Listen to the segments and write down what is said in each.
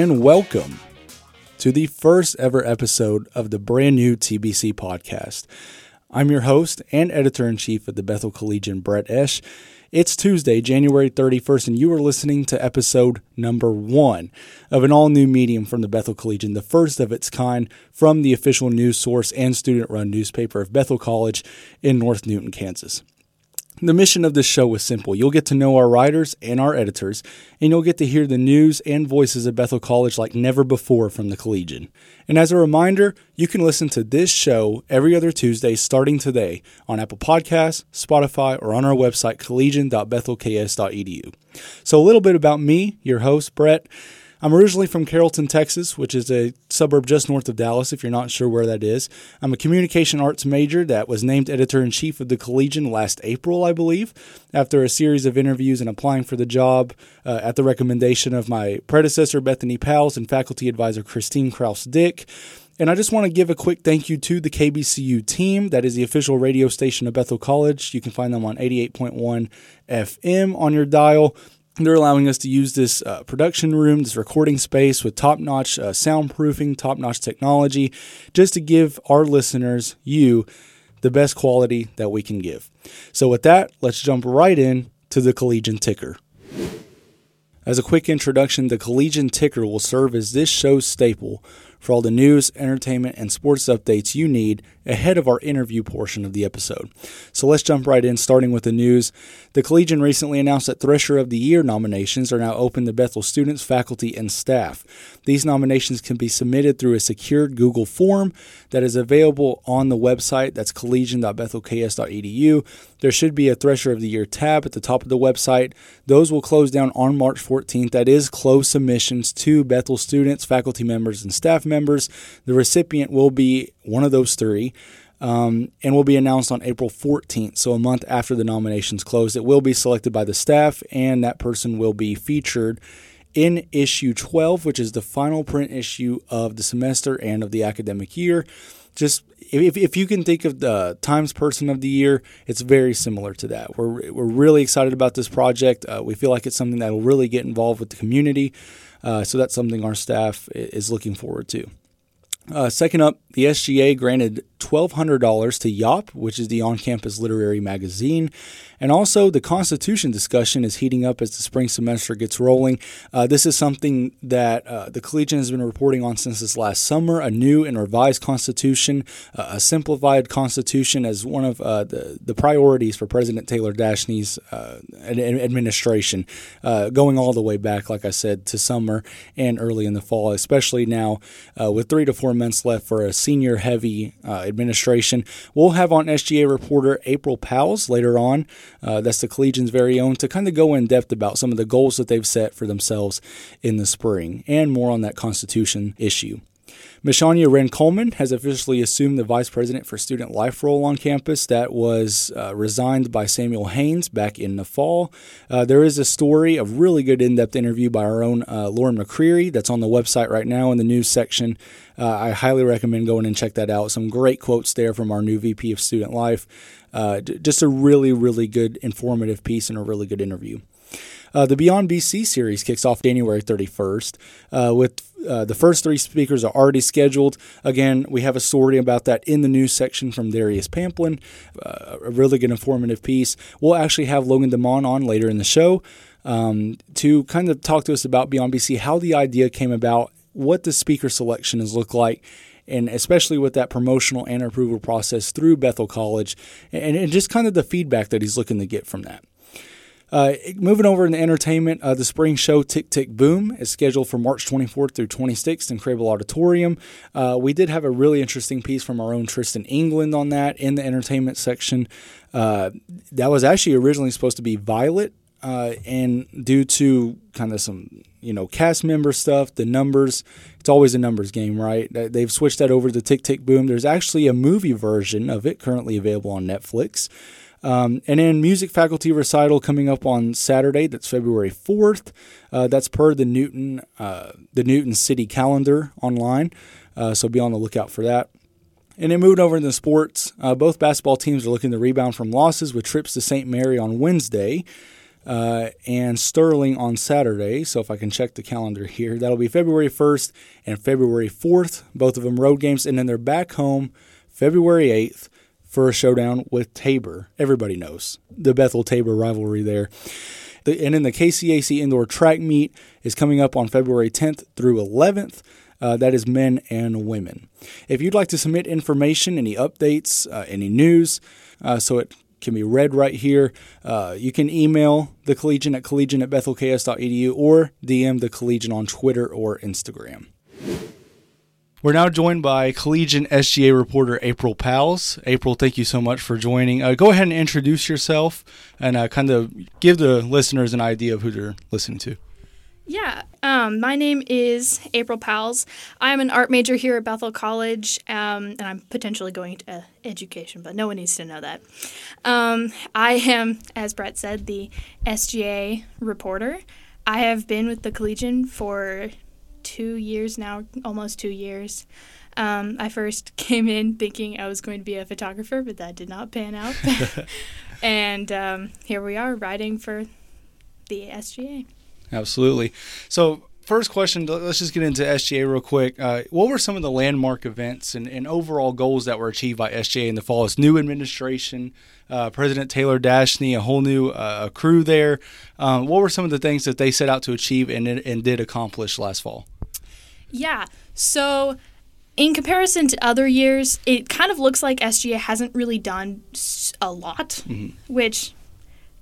And welcome to the first ever episode of the brand new TBC podcast. I'm your host and editor in chief of the Bethel Collegian, Brett Esch. It's Tuesday, January 31st, and you are listening to episode number one of an all new medium from the Bethel Collegian, the first of its kind from the official news source and student run newspaper of Bethel College in North Newton, Kansas. The mission of this show is simple. You'll get to know our writers and our editors, and you'll get to hear the news and voices of Bethel College like never before from the Collegian. And as a reminder, you can listen to this show every other Tuesday starting today on Apple Podcasts, Spotify, or on our website, collegian.bethelks.edu. So, a little bit about me, your host, Brett. I'm originally from Carrollton, Texas, which is a suburb just north of Dallas, if you're not sure where that is. I'm a communication arts major that was named editor in chief of the Collegian last April, I believe, after a series of interviews and applying for the job uh, at the recommendation of my predecessor, Bethany Pals, and faculty advisor, Christine Crouse-Dick. And I just want to give a quick thank you to the KBCU team. That is the official radio station of Bethel College. You can find them on 88.1 FM on your dial. They're allowing us to use this uh, production room, this recording space with top notch uh, soundproofing, top notch technology, just to give our listeners, you, the best quality that we can give. So, with that, let's jump right in to the Collegian Ticker. As a quick introduction, the Collegian Ticker will serve as this show's staple for all the news, entertainment, and sports updates you need ahead of our interview portion of the episode. So let's jump right in, starting with the news. The Collegian recently announced that Thresher of the Year nominations are now open to Bethel students, faculty, and staff. These nominations can be submitted through a secured Google form that is available on the website. That's collegian.bethelks.edu. There should be a Thresher of the Year tab at the top of the website. Those will close down on March 14th. That is closed submissions to Bethel students, faculty members, and staff members. The recipient will be one of those three. Um, and will be announced on April 14th, so a month after the nominations close. It will be selected by the staff, and that person will be featured in issue 12, which is the final print issue of the semester and of the academic year. Just if, if you can think of the Times Person of the Year, it's very similar to that. We're, we're really excited about this project. Uh, we feel like it's something that will really get involved with the community. Uh, so that's something our staff is looking forward to. Uh, second up, the SGA granted $1,200 to YOP, which is the on campus literary magazine. And also, the Constitution discussion is heating up as the spring semester gets rolling. Uh, this is something that uh, the Collegian has been reporting on since this last summer a new and revised Constitution, uh, a simplified Constitution as one of uh, the, the priorities for President Taylor Dashney's uh, administration, uh, going all the way back, like I said, to summer and early in the fall, especially now with three to four months left for a senior heavy administration. We'll have on SGA reporter April Powls later on. Uh, that's the Collegian's very own, to kind of go in depth about some of the goals that they've set for themselves in the spring and more on that Constitution issue. Mishania Wren Coleman has officially assumed the Vice President for Student Life role on campus that was uh, resigned by Samuel Haynes back in the fall. Uh, there is a story, a really good in depth interview by our own uh, Lauren McCreary that's on the website right now in the news section. Uh, I highly recommend going and check that out. Some great quotes there from our new VP of Student Life. Uh, just a really, really good, informative piece and a really good interview. Uh, the Beyond BC series kicks off January 31st uh, with uh, the first three speakers are already scheduled. Again, we have a story about that in the news section from Darius Pamplin, uh, a really good informative piece. We'll actually have Logan DeMond on later in the show um, to kind of talk to us about Beyond BC, how the idea came about, what the speaker selection has looked like, and especially with that promotional and approval process through Bethel College, and, and just kind of the feedback that he's looking to get from that. Uh, moving over in the entertainment, uh, the spring show Tick Tick Boom is scheduled for March 24th through 26th in Krehbiel Auditorium. Uh, we did have a really interesting piece from our own Tristan England on that in the entertainment section. Uh, that was actually originally supposed to be Violet, uh, and due to kind of some you know cast member stuff, the numbers. It's always a numbers game, right? They've switched that over to Tick Tick Boom. There's actually a movie version of it currently available on Netflix. Um, and then music faculty recital coming up on Saturday. That's February 4th. Uh, that's per the Newton uh, the Newton City calendar online. Uh, so be on the lookout for that. And then moving over into sports, uh, both basketball teams are looking to rebound from losses with trips to St. Mary on Wednesday. uh, and Sterling on Saturday. So if I can check the calendar here, that'll be February 1st and February 4th, both of them road games. And then they're back home February 8th for a showdown with Tabor. Everybody knows the Bethel Tabor rivalry there. The, and then the KCAC indoor track meet is coming up on February 10th through 11th. Uh, that is men and women. If you'd like to submit information, any updates, uh, any news, uh, so it can be read right here, uh, you can email the collegian at collegian at bethelks.edu or DM the collegian on Twitter or Instagram. We're now joined by Collegian SGA reporter April Powls. April, thank you so much for joining. Uh, go ahead and introduce yourself and uh, kind of give the listeners an idea of who they're listening to. Yeah, um, my name is April Powls. I'm an art major here at Bethel College, um, and I'm potentially going to education, but no one needs to know that. Um, I am, as Brett said, the SGA reporter. I have been with the Collegian for two years now, almost two years. Um, I first came in thinking I was going to be a photographer, but that did not pan out. and um, here we are writing for the SGA. Absolutely. So, first question, let's just get into SGA real quick. Uh, what were some of the landmark events and, and, overall goals that were achieved by SGA in the fall? It's new administration, uh, President Taylor Dashney, a whole new uh, crew there. Um, what were some of the things that they set out to achieve and, and did accomplish last fall? Yeah. So, in comparison to other years, it kind of looks like SGA hasn't really done a lot, mm-hmm. which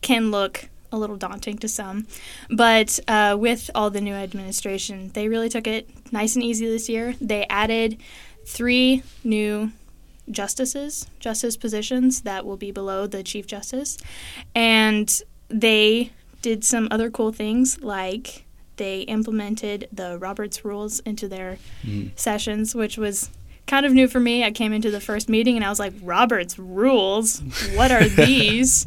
can look a little daunting to some. But uh, with all the new administration, they really took it nice and easy this year. They added three new justices, justice positions that will be below the Chief Justice. And they did some other cool things like they implemented the Roberts rules into their mm. sessions, which was kind of new for me. I came into the first meeting and I was like, Roberts rules? What are these?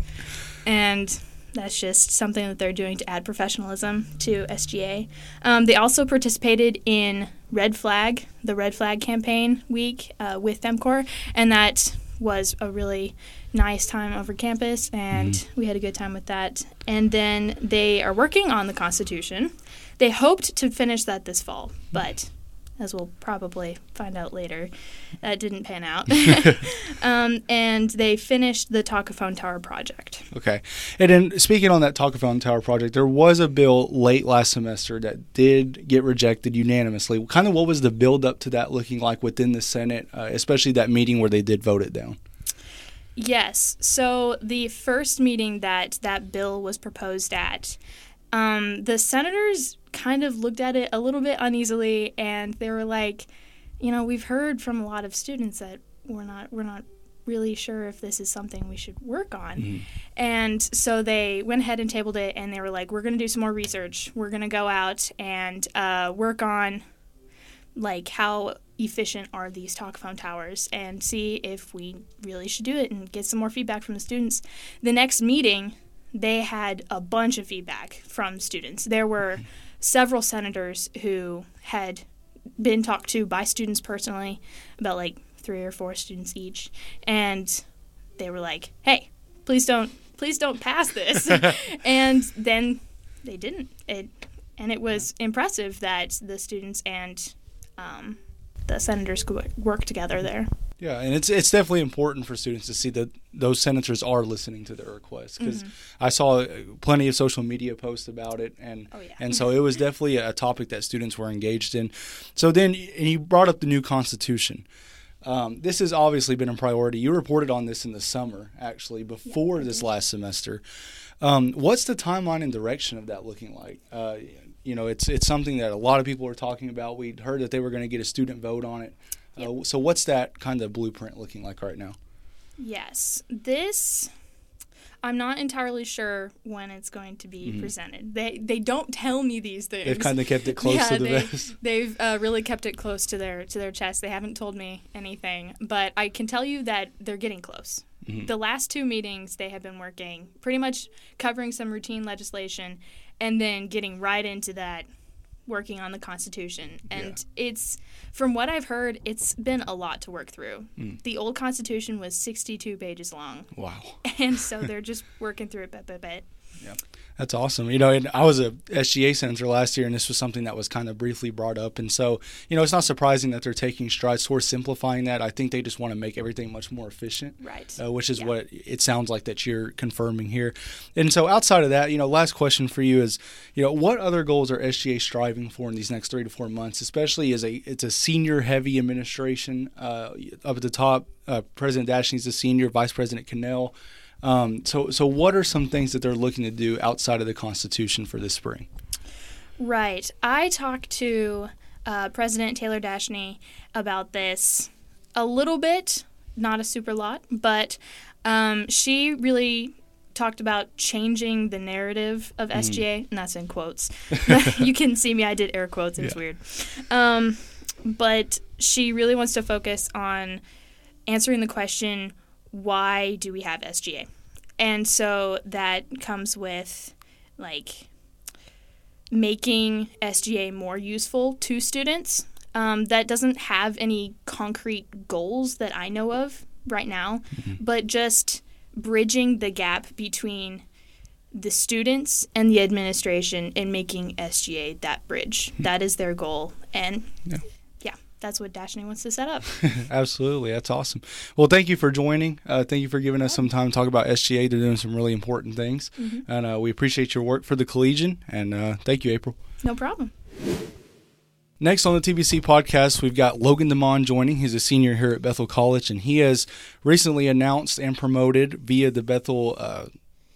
and that's just something that they're doing to add professionalism to SGA. Um, they also participated in Red Flag, the Red Flag campaign week uh, with FEMCOR, and that was a really nice time over campus, and mm-hmm. we had a good time with that. And then they are working on the Constitution. They hoped to finish that this fall, but as we'll probably find out later. That didn't pan out. um, and they finished the Talkaphone Tower project. Okay. And then speaking on that Talkaphone Tower project, there was a bill late last semester that did get rejected unanimously. Kind of what was the build up to that looking like within the Senate, uh, especially that meeting where they did vote it down? Yes. So the first meeting that that bill was proposed at, um, the senators kind of looked at it a little bit uneasily and they were like, you know, we've heard from a lot of students that we're not we're not really sure if this is something we should work on. Mm-hmm. And so they went ahead and tabled it and they were like, we're going to do some more research. We're going to go out and uh, work on like how efficient are these talk phone towers and see if we really should do it and get some more feedback from the students. The next meeting, they had a bunch of feedback from students. There were mm-hmm several senators who had been talked to by students personally, about like three or four students each, and they were like, "Hey, please don't, please don't pass this," and then they didn't. It and it was impressive that the students and um, the senators could work together there. Yeah, and it's it's definitely important for students to see that those senators are listening to their requests because mm-hmm. I saw plenty of social media posts about it, and oh, yeah. and so it was definitely a topic that students were engaged in. So then, and you brought up the new constitution. Um, this has obviously been a priority. You reported on this in the summer, actually, before yeah, this last semester. Um, what's the timeline and direction of that looking like? Uh, you know, it's it's something that a lot of people are talking about. We heard that they were going to get a student vote on it. Yep. Uh, so what's that kind of blueprint looking like right now? Yes, this I'm not entirely sure when it's going to be mm-hmm. presented. They they don't tell me these things. They've kind of kept it close yeah, to the they, vest. They've uh, really kept it close to their to their chest. They haven't told me anything, but I can tell you that they're getting close. Mm-hmm. The last two meetings they have been working pretty much covering some routine legislation and then getting right into that working on the Constitution. And yeah. it's, from what I've heard, it's been a lot to work through. Mm. The old Constitution was 62 pages long. Wow. And so they're just working through it bit by bit. That's awesome. You know, and I was a SGA senator last year, and this was something that was kind of briefly brought up. And so, you know, it's not surprising that they're taking strides towards simplifying that. I think they just want to make everything much more efficient, Right. uh, which is Yeah. what it sounds like that you're confirming here. And so, outside of that, you know, last question for you is, you know, what other goals are SGA striving for in these next three to four months, especially as a it's a senior heavy administration uh, up at the top. Uh, President Dashney's a senior, Vice President Cannell. Um, so, so what are some things that they're looking to do outside of the Constitution for this spring? Right. I talked to uh, President Taylor Dashney about this a little bit, not a super lot, but um, she really talked about changing the narrative of SGA, and that's in quotes. you can see me, I did air quotes, it's Yeah. weird. Um, but she really wants to focus on answering the question why do we have SGA? And so that comes with like making SGA more useful to students. Um, that doesn't have any concrete goals that I know of right now, but just bridging the gap between the students and the administration and making SGA that bridge. That is their goal. And Yeah. That's what Dashney wants to set up. Absolutely, that's awesome. Well, thank you for joining. Uh, thank you for giving us some time to talk about SGA. They're doing some really important things, and uh, we appreciate your work for the Collegian. And uh, thank you, April. No problem. Next on the TBC podcast, we've got Logan DeMond joining. He's a senior here at Bethel College, and he has recently announced and promoted via the Bethel uh,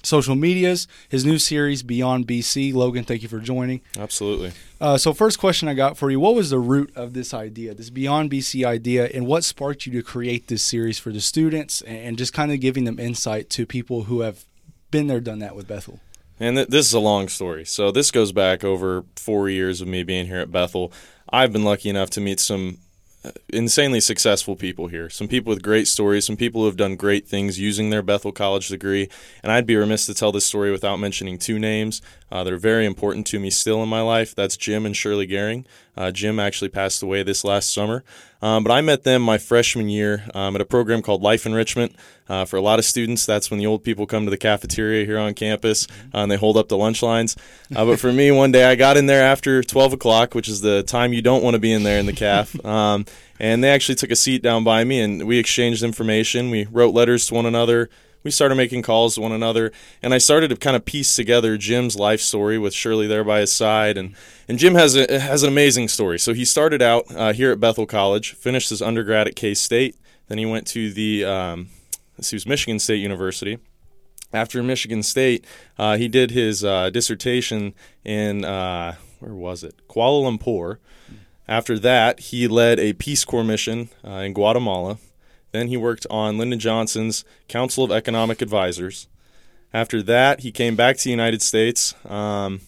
social medias his new series, Beyond BC. Logan, thank you for joining. Absolutely. Uh, so, first question I got for you: What was the root of this idea, this Beyond BC idea, and what sparked you to create this series for the students, and just kind of giving them insight to people who have been there, done that with Bethel? And th- this is a long story. So this goes back over four years of me being here at Bethel. I've been lucky enough to meet some insanely successful people here. Some people with great stories, some people who have done great things using their Bethel College degree. And I'd be remiss to tell this story without mentioning two names uh, that are very important to me still in my life. That's Jim and Shirley Gehring. Uh, Jim actually passed away this last summer. Um, but I met them my freshman year um, at a program called Life Enrichment. Uh, for a lot of students, that's when the old people come to the cafeteria here on campus uh, and they hold up the lunch lines. Uh, but for me, one day I got in there after 12 o'clock, which is the time you don't want to be in there in the caf. Um, and they actually took a seat down by me and we exchanged information. We wrote letters to one another. We started making calls to one another, and I started to kind of piece together Jim's life story with Shirley there by his side. And, and Jim has a, has an amazing story. So he started out uh, here at Bethel College, finished his undergrad at K State, then he went to the um, see, was Michigan State University. After Michigan State, uh, he did his uh, dissertation in uh, where was it? Kuala Lumpur. After that, he led a Peace Corps mission uh, in Guatemala. Then he worked on Lyndon Johnson's Council of Economic Advisors. After that, he came back to the United States. Um,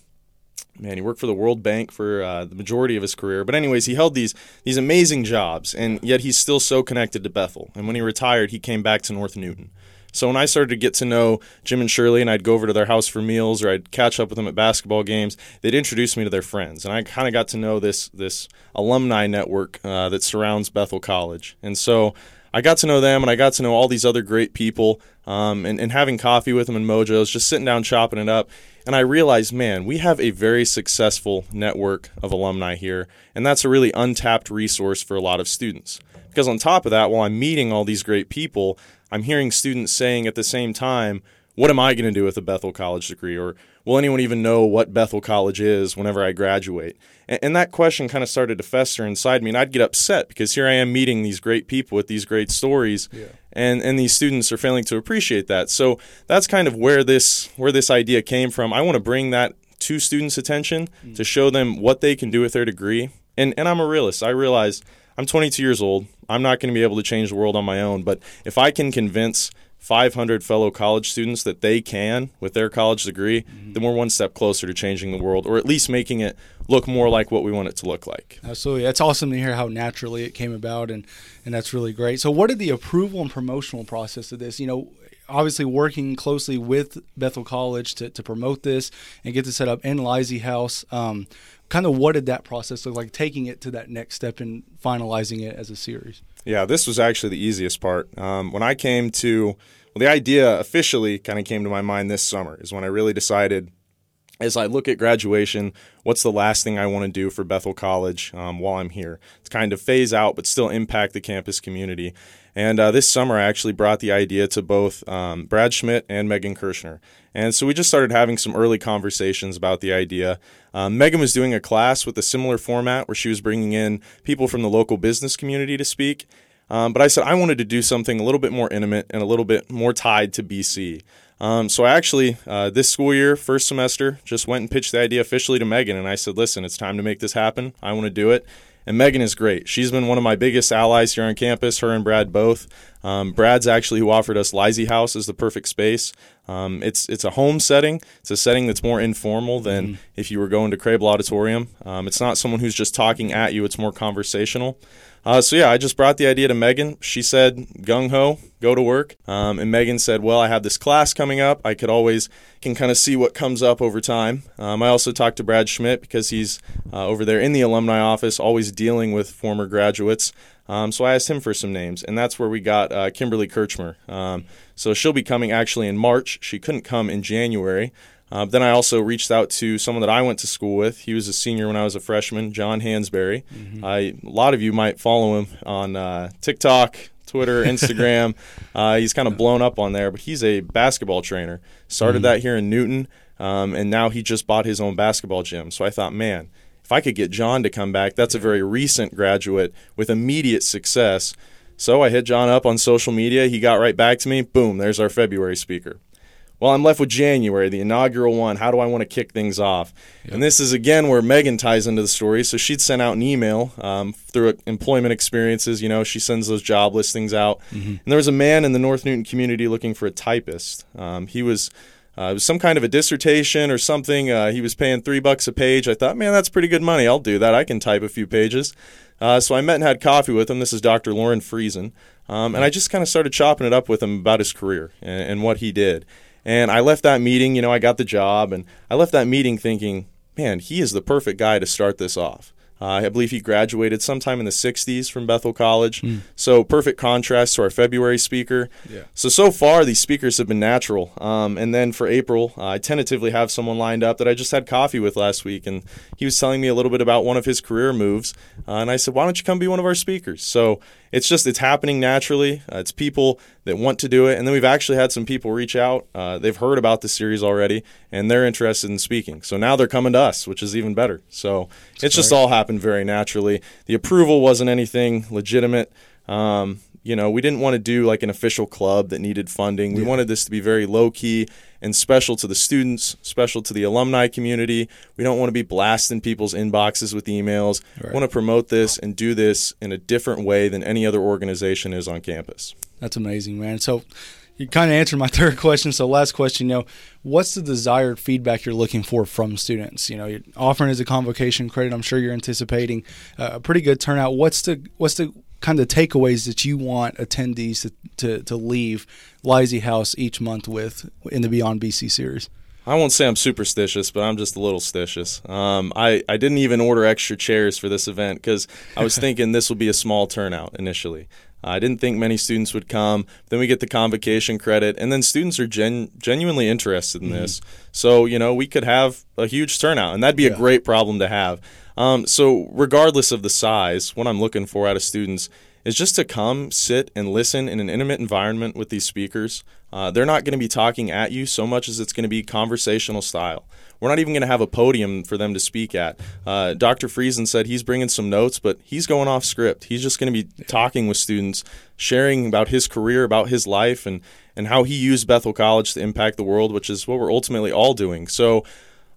man, he worked for the World Bank for uh, the majority of his career. But anyways, he held these these amazing jobs, and yet he's still so connected to Bethel. And when he retired, he came back to North Newton. So when I started to get to know Jim and Shirley, and I'd go over to their house for meals, or I'd catch up with them at basketball games, they'd introduce me to their friends, and I kind of got to know this this alumni network uh, that surrounds Bethel College. And so I got to know them, and I got to know all these other great people, um, and, and having coffee with them in Mojo's, just sitting down chopping it up. And I realized, man, we have a very successful network of alumni here, and that's a really untapped resource for a lot of students. Because on top of that, while I'm meeting all these great people, I'm hearing students saying at the same time, what am I going to do with a Bethel College degree? Or will anyone even know what Bethel College is whenever I graduate? And, and that question kind of started to fester inside me, and I'd get upset because here I am meeting these great people with these great stories, and, and these students are failing to appreciate that. So that's kind of where this where this idea came from. I want to bring that to students' attention mm. to show them what they can do with their degree. And and I'm a realist. I realize I'm 22 years old. I'm not going to be able to change the world on my own, but if I can convince 500 fellow college students that they can with their college degree, then we're one step closer to changing the world, or at least making it look more like what we want it to look like. Absolutely. That's awesome to hear how naturally it came about and and that's really great. So what did the approval and promotional process of this, you know, obviously working closely with Bethel College to, to promote this and get this set up in Lizzie House, um, kind of what did that process look like taking it to that next step and finalizing it as a series? Yeah, this was actually the easiest part. Um, when I came to Well, the idea officially kind of came to my mind this summer, is when I really decided as I look at graduation, what's the last thing I want to do for Bethel College um, while I'm here? It's kind of phase out, but still impact the campus community. And uh, this summer, I actually brought the idea to both um, Brad Schmidt and Megan Kirschner. And so we just started having some early conversations about the idea. Um, Megan was doing a class with a similar format where she was bringing in people from the local business community to speak. Um, but I said I wanted to do something a little bit more intimate and a little bit more tied to BC. Um, so I actually, uh, this school year, first semester, just went and pitched the idea officially to Megan, and I said, "Listen, it's time to make this happen. I want to do it." And Megan is great. She's been one of my biggest allies here on campus. Her and Brad both. Um, Brad's actually who offered us Lisey House as the perfect space. Um, it's it's a home setting. It's a setting that's more informal than mm-hmm. if you were going to Krehbiel Auditorium. Um, it's not someone who's just talking at you. It's more conversational. Uh, so yeah, I just brought the idea to Megan. She said, "Gung ho, go to work." Um, and Megan said, "Well, I have this class coming up. I could always can kind of see what comes up over time." Um, I also talked to Brad Schmidt because he's uh, over there in the alumni office, always dealing with former graduates. Um, so I asked him for some names, and that's where we got uh, Kimberly Kirchmer. Um, so she'll be coming actually in March. She couldn't come in January. Uh, then I also reached out to someone that I went to school with. He was a senior when I was a freshman, John Hansberry. Mm-hmm. I, a lot of you might follow him on uh, TikTok, Twitter, Instagram. uh, he's kind of blown up on there, but he's a basketball trainer. Started mm-hmm. that here in Newton, um, and now he just bought his own basketball gym. So I thought, man, if I could get John to come back, that's a very recent graduate with immediate success. So I hit John up on social media. He got right back to me. Boom, there's our February speaker. Well, I'm left with January, the inaugural one. How do I want to kick things off? Yep. And this is again where Megan ties into the story. So she'd sent out an email um, through employment experiences. You know, she sends those job listings out. Mm-hmm. And there was a man in the North Newton community looking for a typist. Um, he was. Uh, it was some kind of a dissertation or something. Uh, he was paying three bucks a page. I thought, man, that's pretty good money. I'll do that. I can type a few pages. Uh, so I met and had coffee with him. This is Dr. Lauren Friesen. Um, and I just kind of started chopping it up with him about his career and, and what he did. And I left that meeting, you know, I got the job, and I left that meeting thinking, man, he is the perfect guy to start this off. Uh, I believe he graduated sometime in the 60s from Bethel College. Mm. So, perfect contrast to our February speaker. Yeah. So, so far, these speakers have been natural. Um, and then for April, uh, I tentatively have someone lined up that I just had coffee with last week. And he was telling me a little bit about one of his career moves. Uh, and I said, why don't you come be one of our speakers? So, it's just it's happening naturally. Uh, it's people that want to do it, and then we've actually had some people reach out. Uh, they've heard about the series already, and they're interested in speaking. So now they're coming to us, which is even better. So That's it's just all happened very naturally. The approval wasn't anything legitimate. Um, you know, we didn't want to do like an official club that needed funding. We yeah. wanted this to be very low key and special to the students, special to the alumni community. We don't want to be blasting people's inboxes with emails. Right. We want to promote this and do this in a different way than any other organization is on campus. That's amazing, man. So you kind of answered my third question. So last question, you know, what's the desired feedback you're looking for from students? You know, you're offering as a convocation credit. I'm sure you're anticipating uh, a pretty good turnout. What's the what's the kind of takeaways that you want attendees to, to, to leave Lisey House each month with in the Beyond BC series? I won't say I'm superstitious, but I'm just a little stitious. Um, I, I didn't even order extra chairs for this event because I was thinking this would be a small turnout initially. I didn't think many students would come. Then we get the convocation credit, and then students are gen- genuinely interested in mm-hmm. this. So, you know, we could have a huge turnout, and that'd be yeah. a great problem to have. Um, so, regardless of the size, what I'm looking for out of students is just to come, sit, and listen in an intimate environment with these speakers. Uh, they're not going to be talking at you so much as it's going to be conversational style. We're not even going to have a podium for them to speak at. Uh, Dr. Friesen said he's bringing some notes, but he's going off script. He's just going to be talking with students, sharing about his career, about his life, and, and how he used Bethel College to impact the world, which is what we're ultimately all doing. So,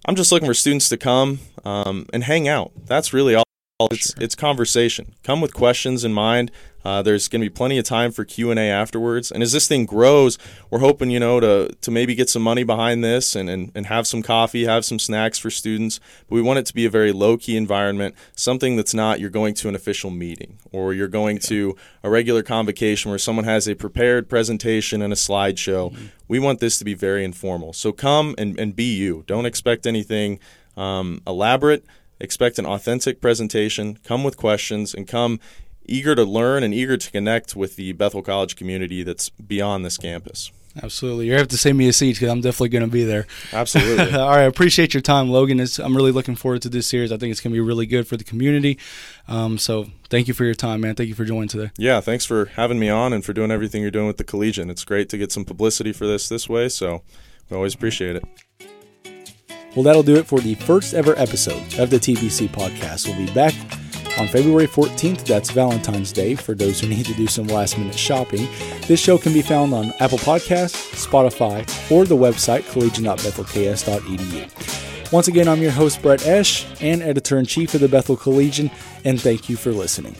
I'm just looking for students to come um, and hang out. That's really all. It's sure. it's conversation. Come with questions in mind. Uh, there's going to be plenty of time for Q and A afterwards. And as this thing grows, we're hoping you know to to maybe get some money behind this and, and, and have some coffee, have some snacks for students. But we want it to be a very low key environment, something that's not you're going to an official meeting or you're going yeah. to a regular convocation where someone has a prepared presentation and a slideshow. Mm-hmm. We want this to be very informal. So come and, and be you. Don't expect anything um, elaborate. Expect an authentic presentation. Come with questions and come eager to learn and eager to connect with the Bethel College community that's beyond this campus. Absolutely. You have to save me a seat because I'm definitely going to be there. Absolutely. All right. I appreciate your time, Logan. It's, I'm really looking forward to this series. I think it's going to be really good for the community. Um, so thank you for your time, man. Thank you for joining today. Yeah. Thanks for having me on and for doing everything you're doing with the Collegian. It's great to get some publicity for this this way. So we always appreciate it. Well, that'll do it for the first ever episode of the TBC podcast. We'll be back on February 14th. That's Valentine's Day for those who need to do some last minute shopping. This show can be found on Apple Podcasts, Spotify, or the website collegian.bethelks.edu. Once again, I'm your host, Brett Esch, and editor in chief of the Bethel Collegian, and thank you for listening.